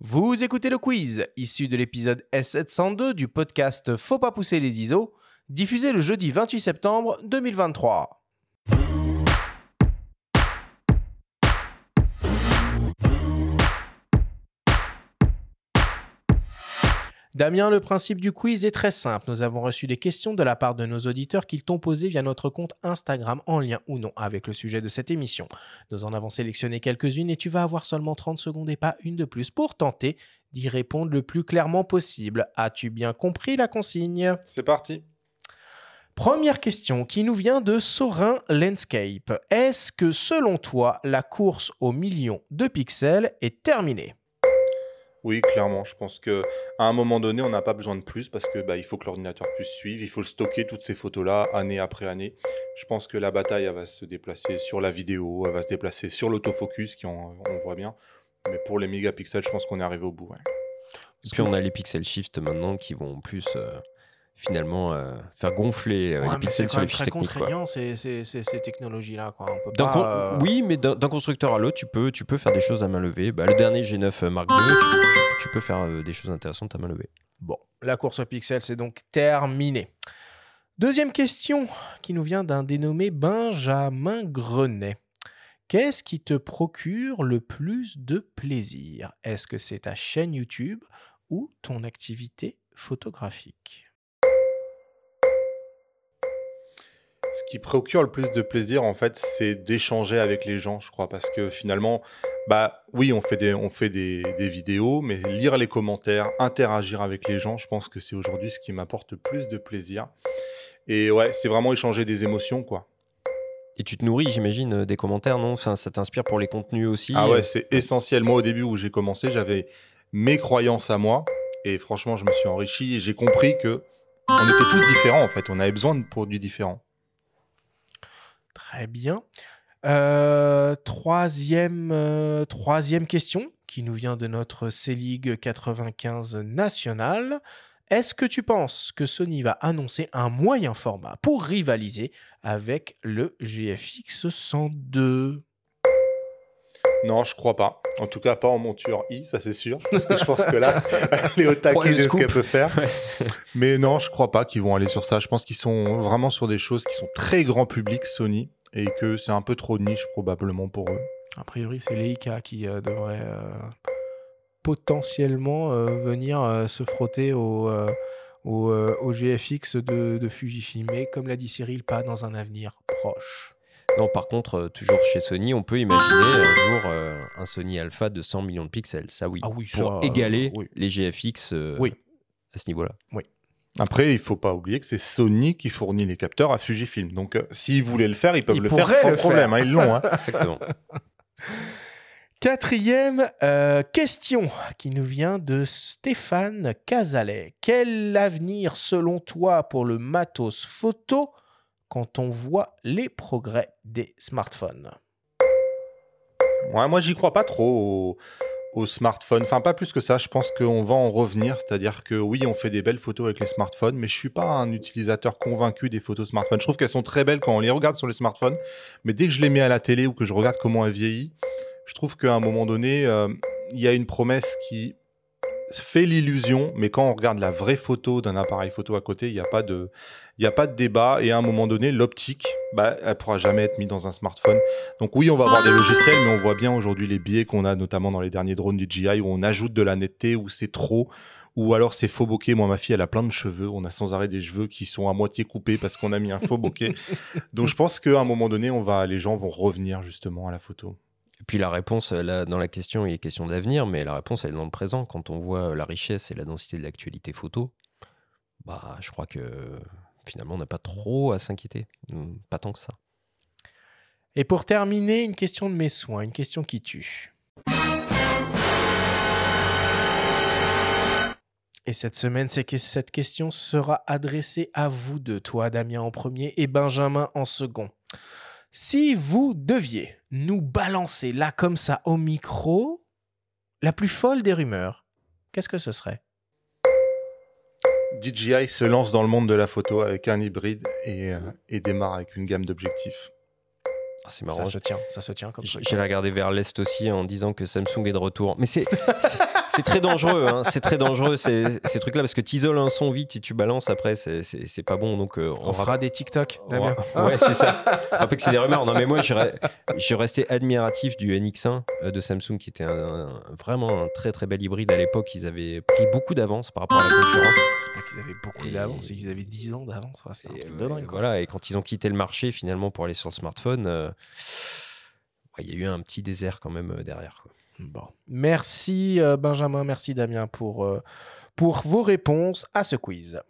Vous écoutez le quiz, issu de l'épisode S702 du podcast Faut pas pousser les ISO, diffusé le jeudi 28 septembre 2023. Damien, le principe du quiz est très simple. Nous avons reçu des questions de la part de nos auditeurs qu'ils t'ont posées via notre compte Instagram en lien ou non avec le sujet de cette émission. Nous en avons sélectionné quelques-unes et tu vas avoir seulement 30 secondes et pas une de plus pour tenter d'y répondre le plus clairement possible. As-tu bien compris la consigne? C'est parti. Première question qui nous vient de Sorin Landscape. Est-ce que selon toi, la course aux millions de pixels est terminée? Oui, clairement. Je pense que à un moment donné, on n'a pas besoin de plus parce que bah, il faut que l'ordinateur puisse suivre. Il faut stocker toutes ces photos-là année après année. Je pense que la bataille elle va se déplacer sur la vidéo, elle va se déplacer sur l'autofocus, qui on, on voit bien. Mais pour les mégapixels, je pense qu'on est arrivé au bout. Et puis on a les pixel shift maintenant qui vont plus euh, finalement euh, faire gonfler euh, Ouais, les c'est pixels sur les très techniques. quoi. contraignant ces, ces- ces- ces technologies-là. euh, Oui, mais d'un constructeur à l'autre, tu peux, tu peux faire des choses à main levée. Bah, le dernier G9 Mark II, tu, peux faire euh, des choses intéressantes à main levée. Bon, la course aux pixels, c'est donc terminé. Deuxième question qui nous vient d'un dénommé Benjamin Grenet. Qu'est-ce qui te procure le plus de plaisir? Est-ce que c'est ta chaîne YouTube ou ton activité photographique? Ce qui procure le plus de plaisir, en fait, c'est d'échanger avec les gens, je crois, parce que finalement, bah oui, on fait des, on fait des, des vidéos, mais lire les commentaires, interagir avec les gens, je pense que c'est aujourd'hui ce qui m'apporte le plus de plaisir. Et ouais, c'est vraiment échanger des émotions, quoi. Et tu te nourris, j'imagine, euh, des commentaires, non? Enfin, Ça t'inspire pour les contenus aussi Ah euh, ouais, c'est essentiel. Moi, au début où j'ai commencé, j'avais mes croyances à moi, et franchement, je me suis enrichi et j'ai compris que on était tous différents, en fait. On avait besoin de produits différents. Très bien. Euh, troisième, euh, troisième question qui nous vient de notre C-League 95 national. Est-ce que tu penses que Sony va annoncer un moyen format pour rivaliser avec le GFX 102 Non, je crois pas. En tout cas, pas en monture I, ça c'est sûr. Parce que je pense que là, elle est au taquet de ce qu'elle peut faire. Ouais. Mais non, je crois pas qu'ils vont aller sur ça. Je pense qu'ils sont vraiment sur des choses qui sont très grand public, Sony, et que c'est un peu trop de niche probablement pour eux. A priori, c'est Leica qui euh, devrait euh, potentiellement euh, venir se frotter au, au, au GFX de, de Fujifilm. Mais comme l'a dit Cyril, pas dans un avenir proche. Non, par contre, euh, toujours chez Sony, on peut imaginer un jour euh, un Sony Alpha de 100 millions de pixels. Ça, oui. Ah oui, pour ça, euh, égaler oui. les GFX euh, Oui. à ce niveau-là. Après, il faut pas oublier que c'est Sony qui fournit les capteurs à Fujifilm. Donc, euh, s'ils voulaient le faire, ils peuvent Ils le faire sans le problème. faire. hein, ils l'ont. hein. Exactement. Quatrième euh, question qui nous vient de Stéphane Cazalet. Quel avenir selon toi pour le matos photo quand on voit les progrès des smartphones Ouais, moi, j'y crois pas trop au, au smartphone. Enfin, pas plus que ça. Je pense qu'on va en revenir. C'est-à-dire que oui, on fait des belles photos avec les smartphones, mais je suis pas un utilisateur convaincu des photos smartphones. Je trouve qu'elles sont très belles quand on les regarde sur les smartphones, mais dès que je les mets à la télé ou que je regarde comment elles vieillissent, je trouve qu'à un moment donné, euh, il y a une promesse qui fait l'illusion, mais quand on regarde la vraie photo d'un appareil photo à côté, il n'y a pas de, il y a pas de débat. Et à un moment donné, l'optique, bah, elle pourra jamais être mise dans un smartphone. Donc oui, on va avoir des logiciels, mais on voit bien aujourd'hui les biais qu'on a, notamment dans les derniers drones du GI, où on ajoute de la netteté, où c'est trop, ou alors c'est faux bokeh. Moi, ma fille, elle a plein de cheveux. On a sans arrêt des cheveux qui sont à moitié coupés parce qu'on a mis un faux bokeh. Donc je pense qu'à un moment donné, on va, les gens vont revenir justement à la photo. Et puis la réponse, là, dans la question, il est question d'avenir, mais la réponse, elle est dans le présent. Quand on voit la richesse et la densité de l'actualité photo, bah, je crois que finalement, on n'a pas trop à s'inquiéter. Hmm, Pas tant que ça. Et pour terminer, une question de mes soins, une question qui tue. Et cette semaine, cette question sera adressée à vous deux, toi Damien en premier et Benjamin en second. Si vous deviez nous balancer là comme ça au micro, la plus folle des rumeurs, qu'est-ce que ce serait? DJI se lance dans le monde de la photo avec un hybride et, euh, et démarre avec une gamme d'objectifs. Ah, c'est Ça marrant. se tient, ça se tient comme J- truc. J'allais regarder vers l'est aussi en disant que Samsung est de retour. Mais c'est c'est- très dangereux, hein, c'est très dangereux ces, ces trucs-là parce que tu isoles un son vite et tu balances après, c'est- pas bon. Donc euh, On fera des TikTok, Ouais, Damien. ouais, c'est ça. Après que c'est des rumeurs. Non, mais moi, j'ai re- j'ai resté admiratif du NX1 euh, de Samsung, qui était un, un- vraiment un très très bel hybride à l'époque. Ils avaient pris beaucoup d'avance par rapport à la concurrence. C'est pas qu'ils avaient beaucoup d'avance, c'est qu'ils avaient 10 ans d'avance. Ouais, C'était un Et, truc de dingue. quoi. voilà, et quand ils ont quitté le marché finalement pour aller sur le smartphone, euh, ouais, il y a eu un petit désert quand même derrière. quoi. Merci euh, Benjamin, merci Damien euh, pour vos réponses à ce quiz.